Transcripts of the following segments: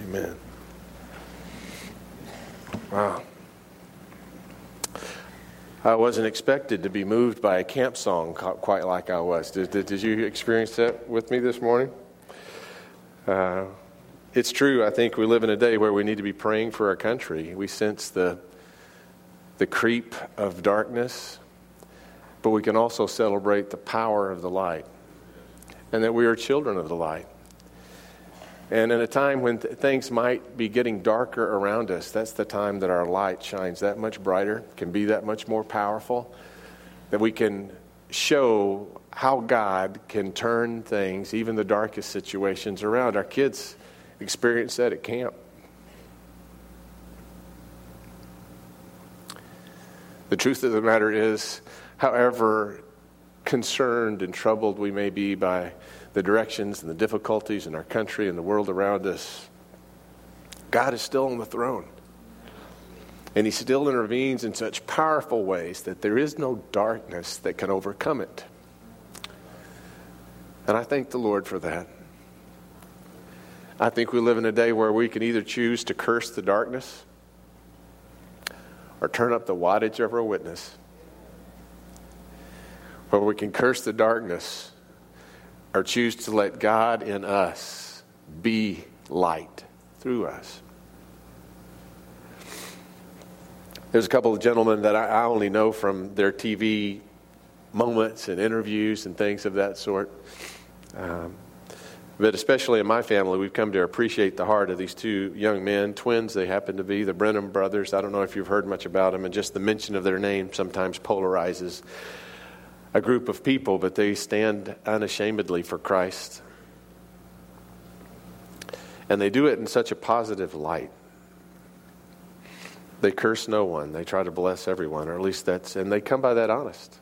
Amen. Wow. I wasn't expected to be moved by a camp song quite like I was. Did, did, did you experience that with me this morning? Uh, it's true. I think we live in a day where we need to be praying for our country. We sense the, the creep of darkness, but we can also celebrate the power of the light and that we are children of the light. And in a time when th- things might be getting darker around us, that's the time that our light shines that much brighter, can be that much more powerful, that we can show how God can turn things, even the darkest situations, around. Our kids experience that at camp. The truth of the matter is, however concerned and troubled we may be by the directions and the difficulties in our country and the world around us, God is still on the throne. And He still intervenes in such powerful ways that there is no darkness that can overcome it. And I thank the Lord for that. I think we live in a day where we can either choose to curse the darkness or turn up the wattage of our witness. Where we can curse the darkness or choose to let God in us be light through us. There's a couple of gentlemen that I only know from their TV moments and interviews and things of that sort. Um, but especially in my family, we've come to appreciate the heart of these two young men, twins they happen to be, the Benham brothers. I don't know if you've heard much about them, and just the mention of their name sometimes polarizes a group of people, but they stand unashamedly for Christ. And they do it in such a positive light. They curse no one. They try to bless everyone, or at least that's, and they come by that honest.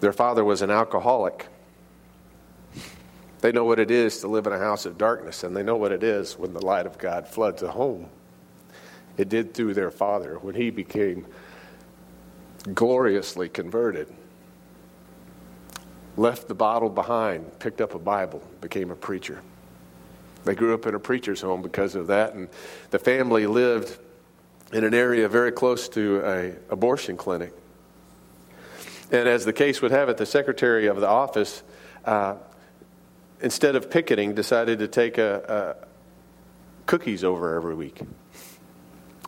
Their father was an alcoholic. They know what it is to live in a house of darkness, and they know what it is when the light of God floods a home. It did through their father when he became gloriously converted. Left the bottle behind, picked up a Bible, became a preacher. They grew up in a preacher's home because of that, and the family lived in an area very close to a abortion clinic. And as the case would have it, the secretary of the office, uh, instead of picketing, decided to take a, a cookies over every week.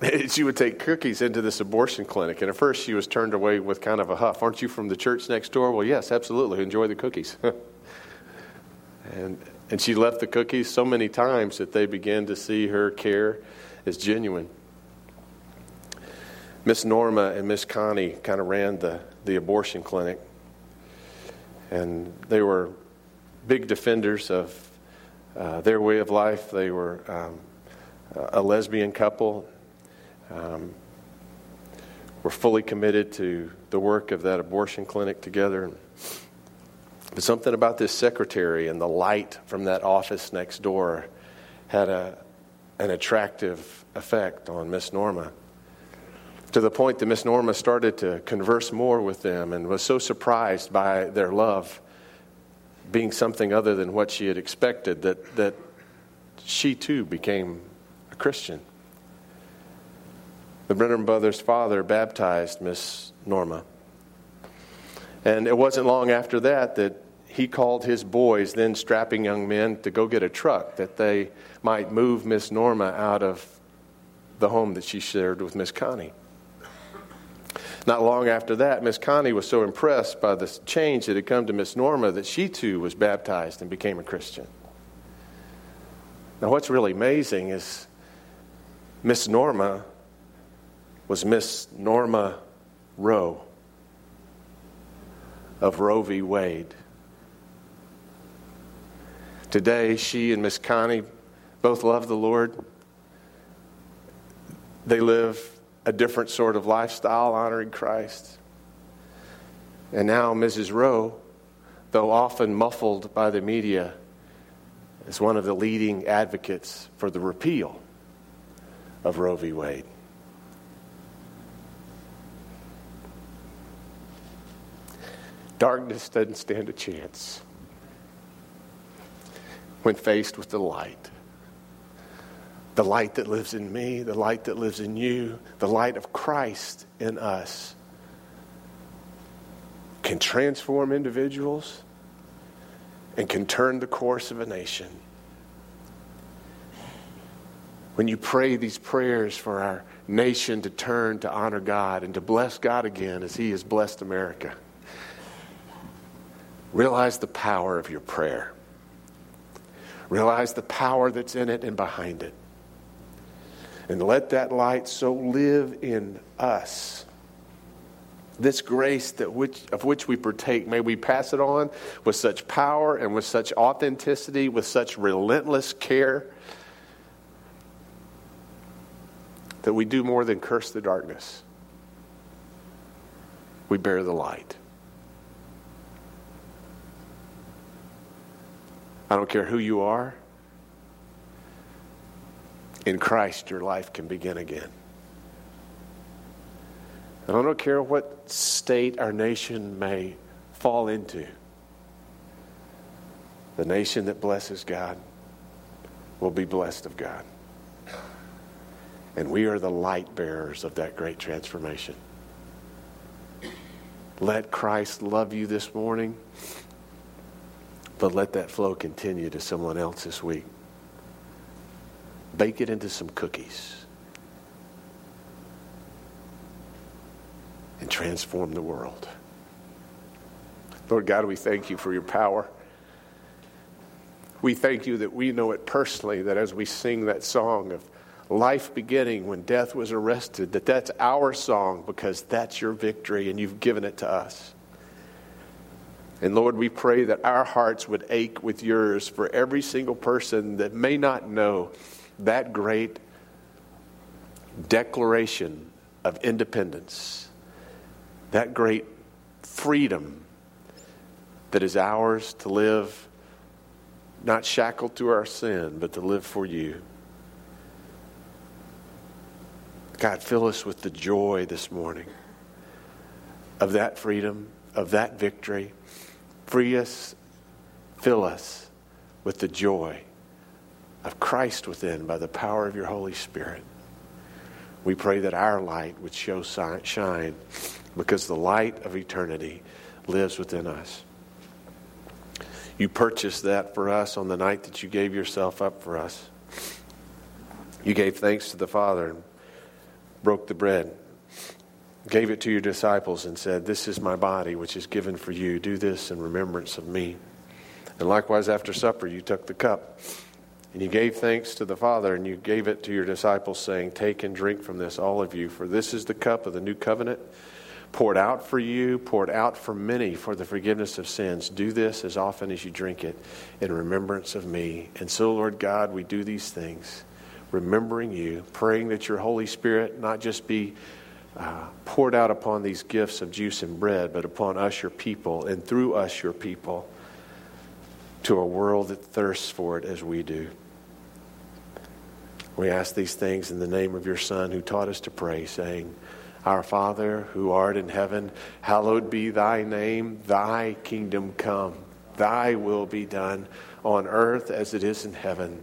she would take cookies into this abortion clinic. And at first, she was turned away with kind of a huff. Aren't you from the church next door? Well, yes, absolutely. Enjoy the cookies. and, and she left the cookies so many times that they began to see her care as genuine. Miss Norma and Miss Connie kind of ran the, the abortion clinic. And they were big defenders of uh, their way of life. They were um, a lesbian couple um, we're fully committed to the work of that abortion clinic together. But something about this secretary and the light from that office next door had a, an attractive effect on Miss Norma. To the point that Miss Norma started to converse more with them and was so surprised by their love being something other than what she had expected that, that she too became a Christian. The Benham brothers' father baptized Miss Norma. And it wasn't long after that that he called his boys, then strapping young men, to go get a truck that they might move Miss Norma out of the home that she shared with Miss Connie. Not long after that, Miss Connie was so impressed by the change that had come to Miss Norma that she too was baptized and became a Christian. Now, what's really amazing is Miss Norma was Miss Norma Roe of Roe v. Wade. Today, she and Miss Connie both love the Lord. They live a different sort of lifestyle honoring Christ. And now, Mrs. Roe, though often muffled by the media, is one of the leading advocates for the repeal of Roe v. Wade. Darkness doesn't stand a chance when faced with the light. the light that lives in me, the light that lives in you, the light of Christ in us can transform individuals and can turn the course of a nation. When you pray these prayers for our nation to turn to honor God and to bless God again as He has blessed America, realize the power of your prayer. Realize the power that's in it and behind it. And let that light so live in us. This grace that which, of which we partake, may we pass it on with such power and with such authenticity, with such relentless care, that we do more than curse the darkness. We bear the light. I don't care who you are. In Christ, your life can begin again. And I don't care what state our nation may fall into. The nation that blesses God will be blessed of God. And we are the light bearers of that great transformation. Let Christ love you this morning, but let that flow continue to someone else this week. Bake it into some cookies. And transform the world. Lord God, we thank you for your power. We thank you that we know it personally, that as we sing that song of life beginning when death was arrested, that that's our song because that's your victory and you've given it to us. And Lord, we pray that our hearts would ache with yours for every single person that may not know that great declaration of independence, that great freedom that is ours to live not shackled to our sin, but to live for you. God, fill us with the joy this morning of that freedom, of that victory. Free us, fill us with the joy of Christ within by the power of your Holy Spirit. We pray that our light would show shine because the light of eternity lives within us. You purchased that for us on the night that you gave yourself up for us. You gave thanks to the Father and broke the bread, gave it to your disciples, and said, This is my body, which is given for you. Do this in remembrance of me. And likewise, after supper, you took the cup. And you gave thanks to the Father, and you gave it to your disciples, saying, Take and drink from this, all of you, for this is the cup of the new covenant poured out for you, poured out for many for the forgiveness of sins. Do this as often as you drink it in remembrance of me. And so, Lord God, we do these things, remembering you, praying that your Holy Spirit not just be uh, poured out upon these gifts of juice and bread, but upon us, your people, and through us, your people, to a world that thirsts for it as we do. We ask these things in the name of your Son who taught us to pray, saying, our Father, who art in heaven, hallowed be thy name. Thy kingdom come. Thy will be done on earth as it is in heaven.